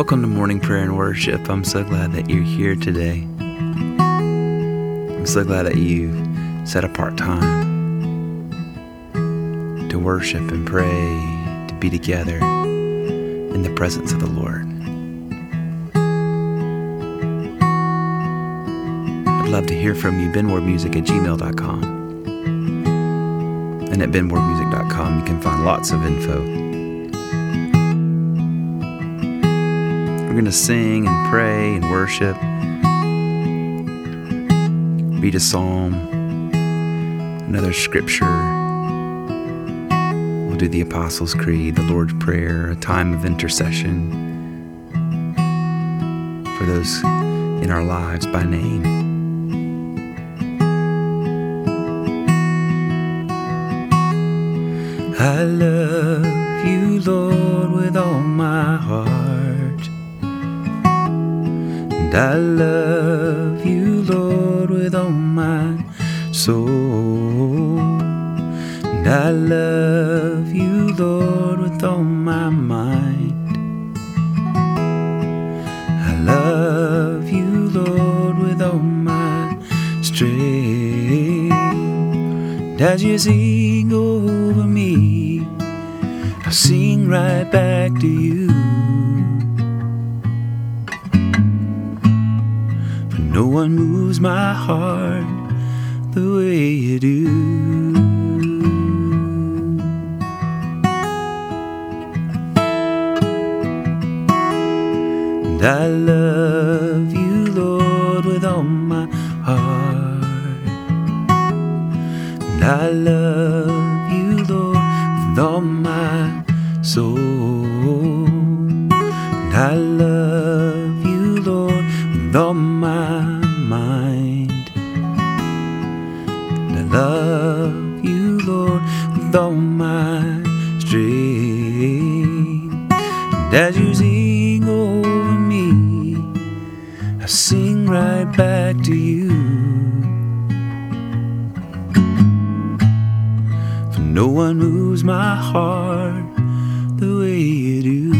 Welcome to morning prayer and worship. I'm so glad that you're here today. I'm so glad that you've set apart time to worship and pray, to be together in the presence of the Lord. I'd love to hear from you. BenWardMusic at gmail.com. And at benwardmusic.com, you can find lots of info. We're going to sing and pray and worship, read a psalm, another scripture. We'll do the Apostles' Creed, the Lord's Prayer, a time of intercession for those in our lives by name. I love you, Lord, with all my heart. And I love you, Lord, with all my soul. And I love you, Lord, with all my mind. I love you, Lord, with all my strength. And as you sing over me, I'll sing right back to you. No one moves my heart the way you do. And I love you, Lord, with all my heart. And I love love you, Lord, with all my strength. And as you sing over me, I sing right back to you. For no one moves my heart the way you do.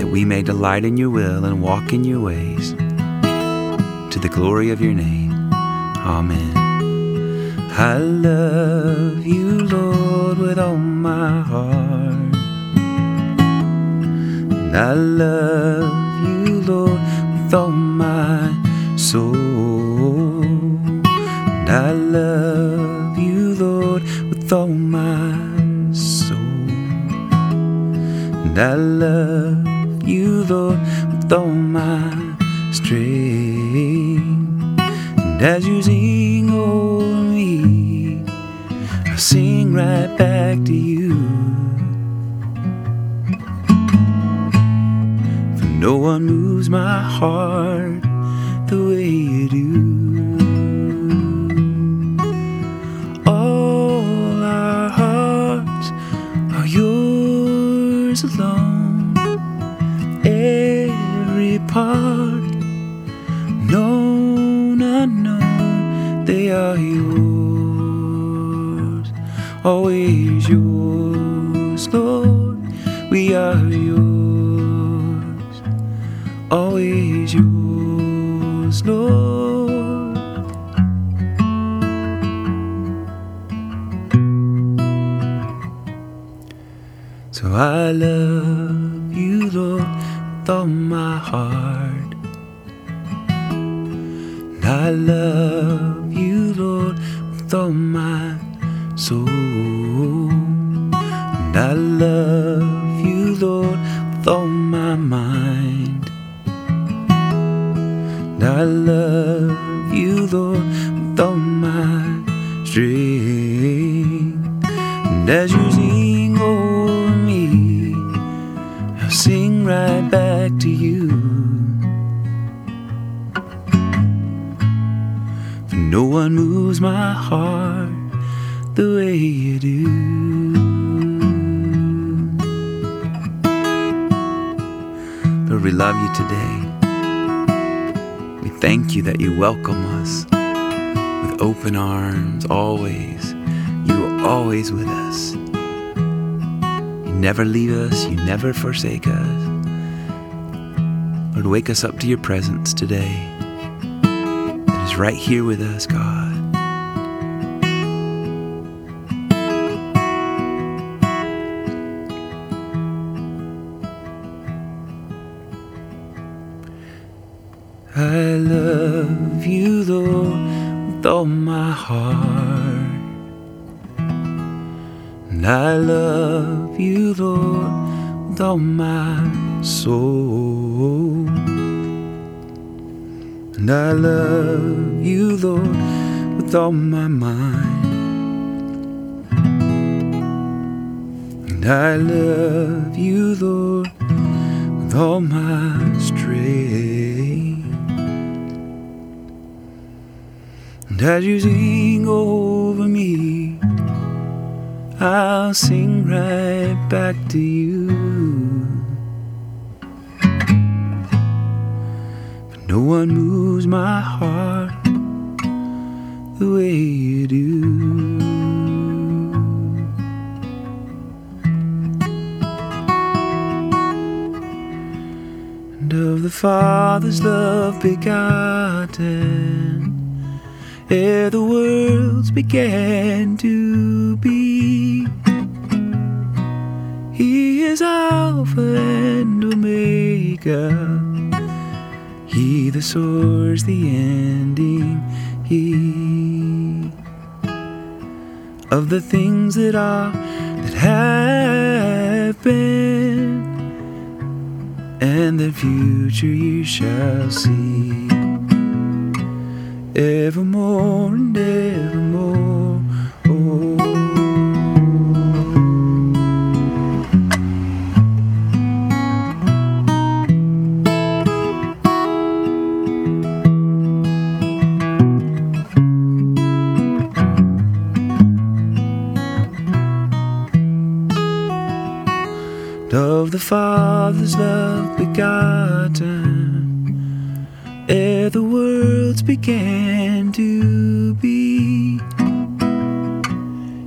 that we may delight in your will and walk in your ways. To the glory of your name. Amen. I love you, Lord, with all my heart. And I love you, Lord, with all my soul. And I love you, Lord, with all my soul. And I love with all my strength. And as you sing over me, I sing right back to you. For no one moves my heart the way you do. Every part, known, unknown, they are yours. Always yours, Lord. We are yours. Always yours, Lord. So I love all my heart. And I love you, Lord, with all my soul. And I love you, Lord, with all my mind. And I love you, Lord, with all my strength. And as you sing, over me, I'll sing right back to you. For no one moves my heart the way you do. Lord, we love you today. We thank you that you welcome us with open arms always. You are always with us. You never leave us, you never forsake us. Lord, wake us up to your presence today. It is right here with us, God. I love you, Lord, with all my heart. And I love you, Lord, with all my soul. And I love you, Lord, with all my mind. And I love you, Lord, with all my strength. And as you sing over me, I'll sing right back to you. No one moves my heart the way you do. And of the Father's love begotten ere the worlds began to be. He is Alpha and Omega. He the source, the ending, He of the things that are, that have been, and the future you shall see evermore and evermore. Oh. Father's love begotten ere the worlds began to be.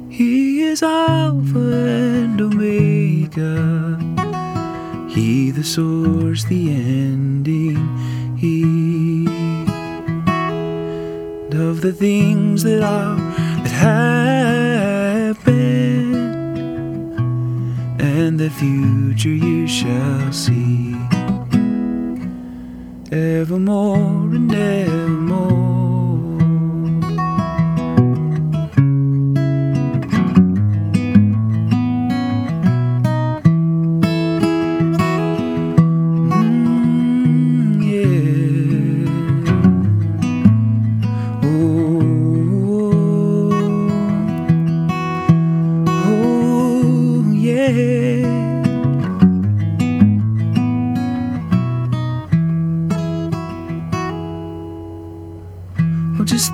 He is Alpha and Omega. He the source, the ending. He of the things that are, that have and the future you shall see evermore and evermore.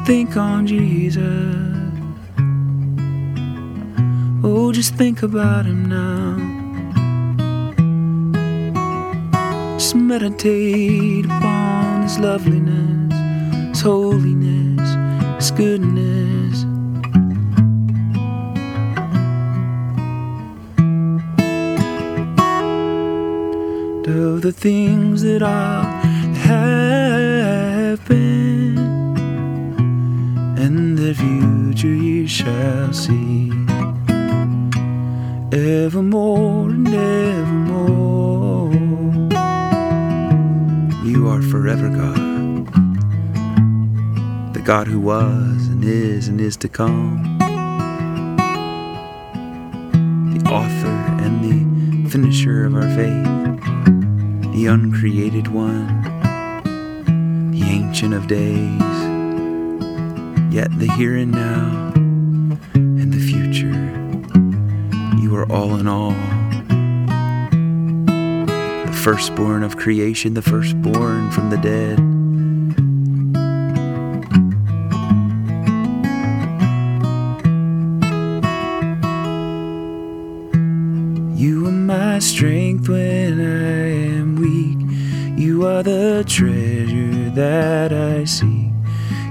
Think on Jesus. Oh, just think about him now. Just meditate upon his loveliness, his holiness, his goodness. Of the things that are, have future you. Shall see evermore and evermore. You are forever God, the God who was and is and is to come, the author and the finisher of our faith, the uncreated one, the ancient of days yet the here and now and the future. You are all in all, the firstborn of creation, the firstborn from the dead. You are my strength when I am weak. You are the treasure that I seek.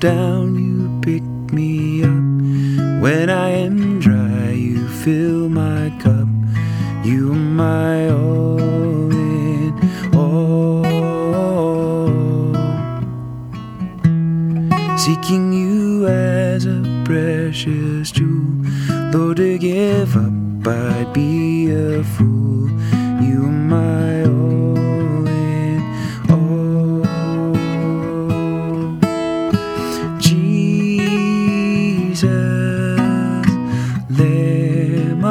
down,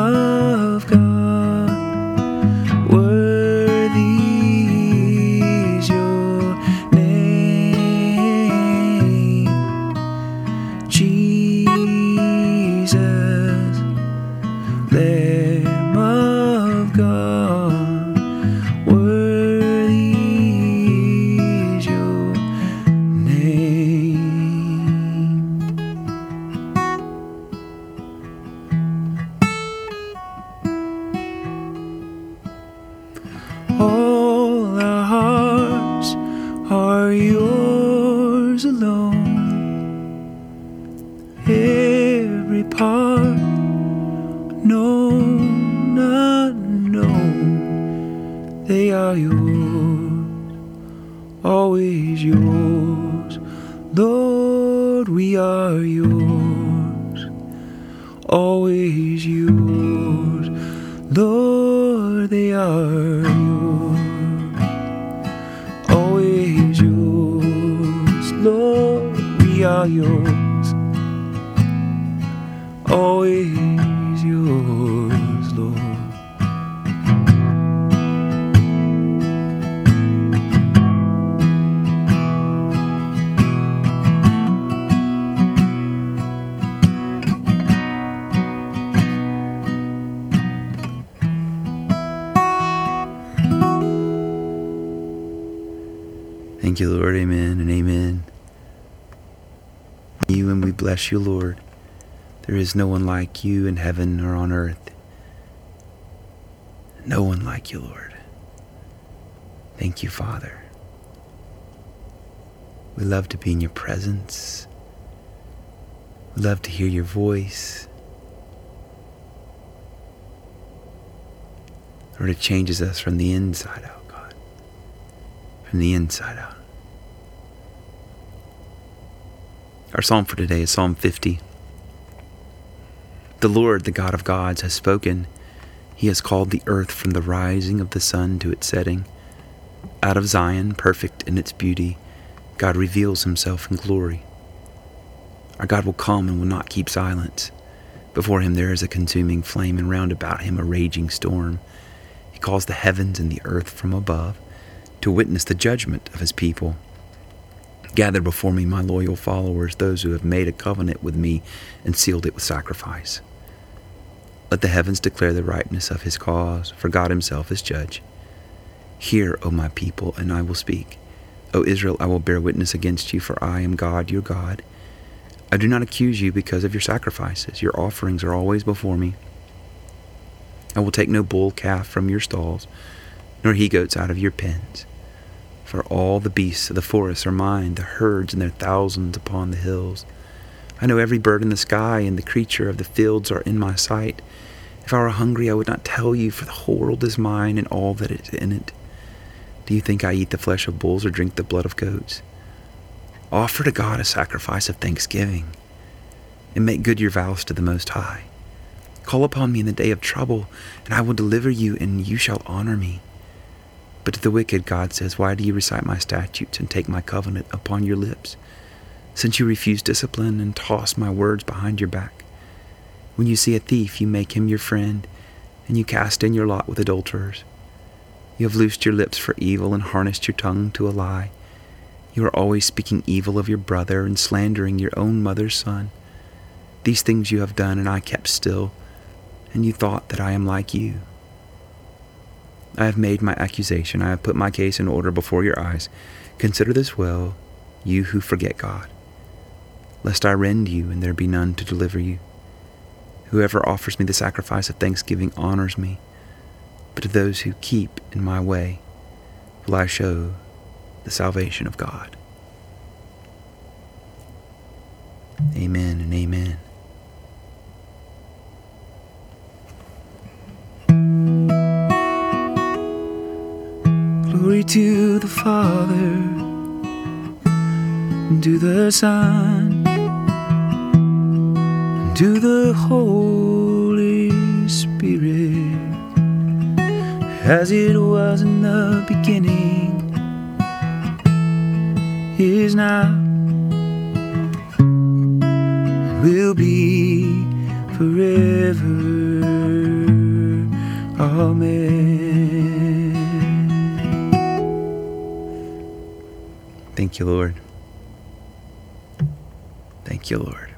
Lamb they are yours, always yours. Lord, we are yours, always yours. Lord, they are yours, always yours. Lord, we are yours, Thank you, Lord. Amen and amen. You and we bless you, Lord. There is no one like you in heaven or on earth. No one like you, Lord. Thank you, Father. We love to be in your presence. We love to hear your voice. Lord, it changes us from the inside out. From the inside out. Our psalm for today is Psalm 50. The Lord, the God of gods, has spoken. He has called the earth from the rising of the sun to its setting. Out of Zion, perfect in its beauty, God reveals himself in glory. Our God will come and will not keep silence. Before him there is a consuming flame, and round about him a raging storm. He calls the heavens and the earth from above to witness the judgment of his people. Gather before me my loyal followers, those who have made a covenant with me and sealed it with sacrifice. Let the heavens declare the rightness of his cause, for God himself is judge. Hear, O my people, and I will speak. O Israel, I will bear witness against you, for I am God, your God. I do not accuse you because of your sacrifices. Your offerings are always before me. I will take no bull calf from your stalls, nor he goats out of your pens. For all the beasts of the forest are mine, the herds and their thousands upon the hills. I know every bird in the sky, and the creature of the fields are in my sight. If I were hungry, I would not tell you, for the whole world is mine and all that is in it. Do you think I eat the flesh of bulls or drink the blood of goats? Offer to God a sacrifice of thanksgiving, and make good your vows to the Most High. Call upon me in the day of trouble, and I will deliver you, and you shall honor me. But to the wicked, God says, Why do you recite my statutes and take my covenant upon your lips? since you refuse discipline and toss my words behind your back. When you see a thief, you make him your friend, and you cast in your lot with adulterers. You have loosed your lips for evil and harnessed your tongue to a lie. You are always speaking evil of your brother and slandering your own mother's son. These things you have done, and I kept still, and you thought that I am like you. I have made my accusation. I have put my case in order before your eyes. Consider this well, you who forget God lest I rend you and there be none to deliver you. Whoever offers me the sacrifice of thanksgiving honors me, but to those who keep in my way will I show the salvation of God. Amen and amen. To the Father, and to the Son and to the Holy Spirit, as it was in the beginning, is now, will be forever. Amen. Thank you, Lord. Thank you, Lord.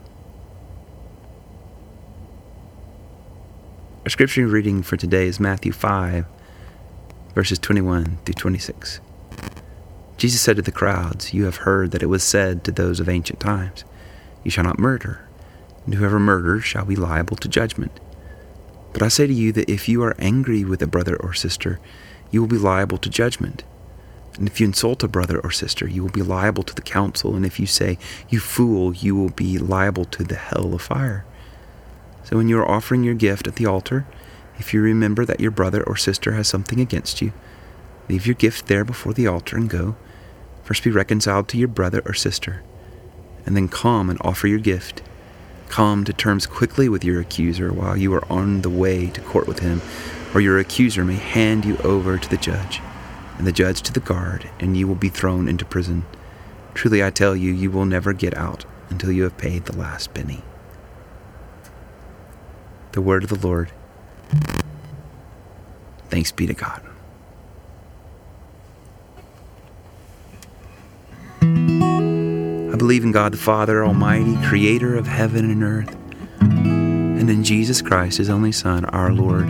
Our scripture reading for today is Matthew 5, verses 21 through 26. Jesus said to the crowds, You have heard that it was said to those of ancient times, You shall not murder, and whoever murders shall be liable to judgment. But I say to you that if you are angry with a brother or sister, you will be liable to judgment. And if you insult a brother or sister, you will be liable to the council. And if you say, You fool, you will be liable to the hell of fire. So when you are offering your gift at the altar, if you remember that your brother or sister has something against you, leave your gift there before the altar and go. First be reconciled to your brother or sister, and then come and offer your gift. Come to terms quickly with your accuser while you are on the way to court with him, or your accuser may hand you over to the judge, and the judge to the guard, and you will be thrown into prison. Truly I tell you, you will never get out until you have paid the last penny. The word of the Lord. Thanks be to God. I believe in God the Father Almighty, creator of heaven and earth, and in Jesus Christ, his only Son, our Lord.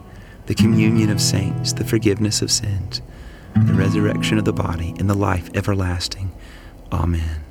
the communion of saints, the forgiveness of sins, the resurrection of the body, and the life everlasting. Amen.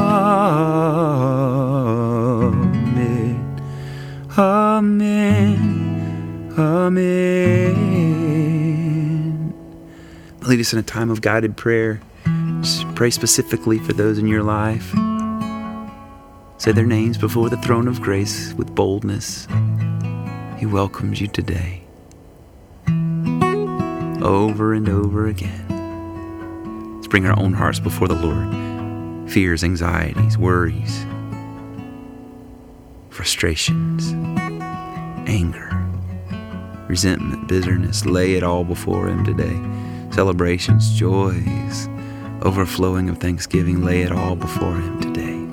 Amen. Amen. Lead us in a time of guided prayer. Just pray specifically for those in your life. Say their names before the throne of grace with boldness. He welcomes you today. Over and over again. Let's bring our own hearts before the Lord. Fears, anxieties, worries, frustrations, anger, resentment, bitterness. Lay it all before Him today. Celebrations, joys, overflowing of thanksgiving. Lay it all before Him today.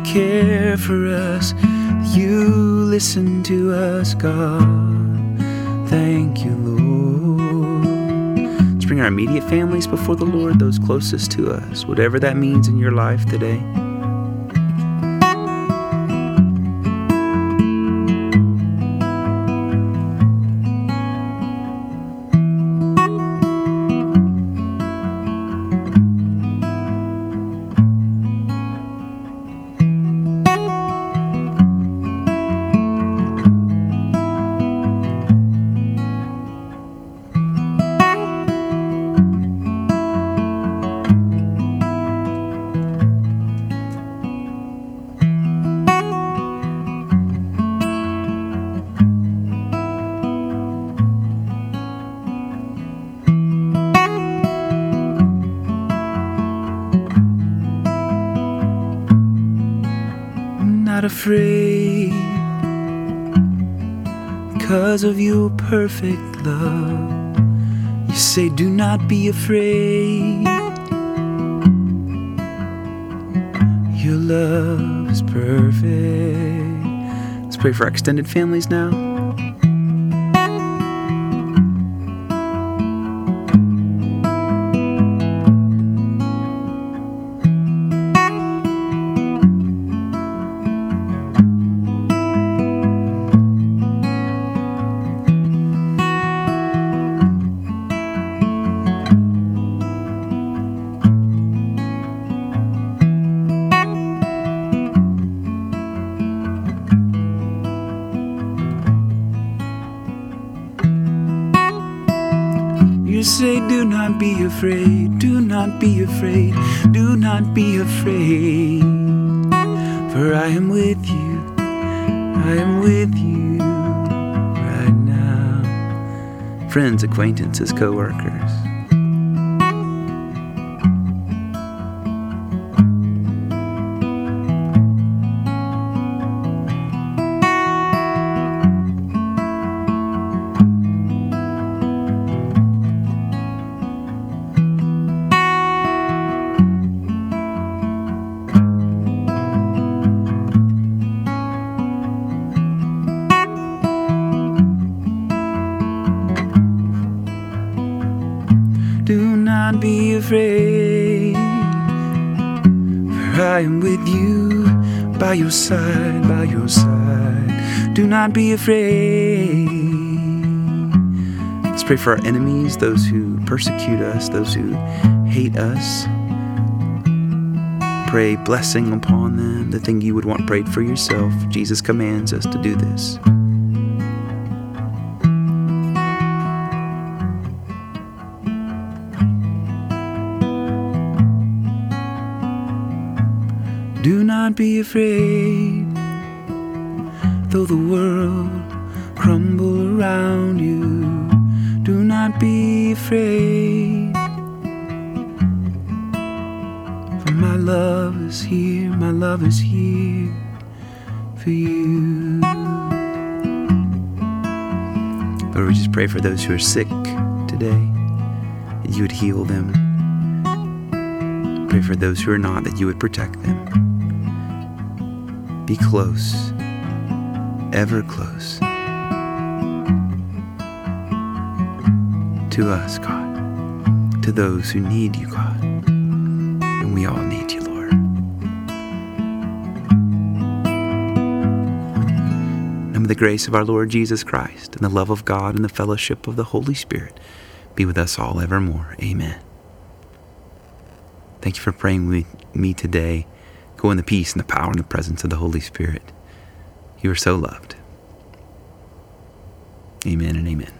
You care for us. You listen to us, God. Thank you, Lord. Let's bring our immediate families before the Lord, those closest to us, whatever that means in your life today. Because of your perfect love. You say, Do not be afraid. Your love is perfect. Let's pray for our extended families now. Afraid. For I am with you, I am with you right now. Friends, acquaintances, co workers. Do not be afraid. Let's pray for our enemies, those who persecute us, those who hate us. Pray blessing upon them, the thing you would want prayed for yourself. Jesus commands us to do this. Do not be afraid, though the world crumble around you. Do not be afraid, for my love is here, my love is here for you. Lord, we just pray for those who are sick today, that you would heal them. Pray for those who are not, that you would protect them. Be close, ever close to us, God, to those who need you, God. And we all need you, Lord. And the grace of our Lord Jesus Christ, and the love of God, and the fellowship of the Holy Spirit be with us all evermore. Amen. Thank you for praying with me today. Go in the peace and the power and the presence of the Holy Spirit. You are so loved. Amen and amen.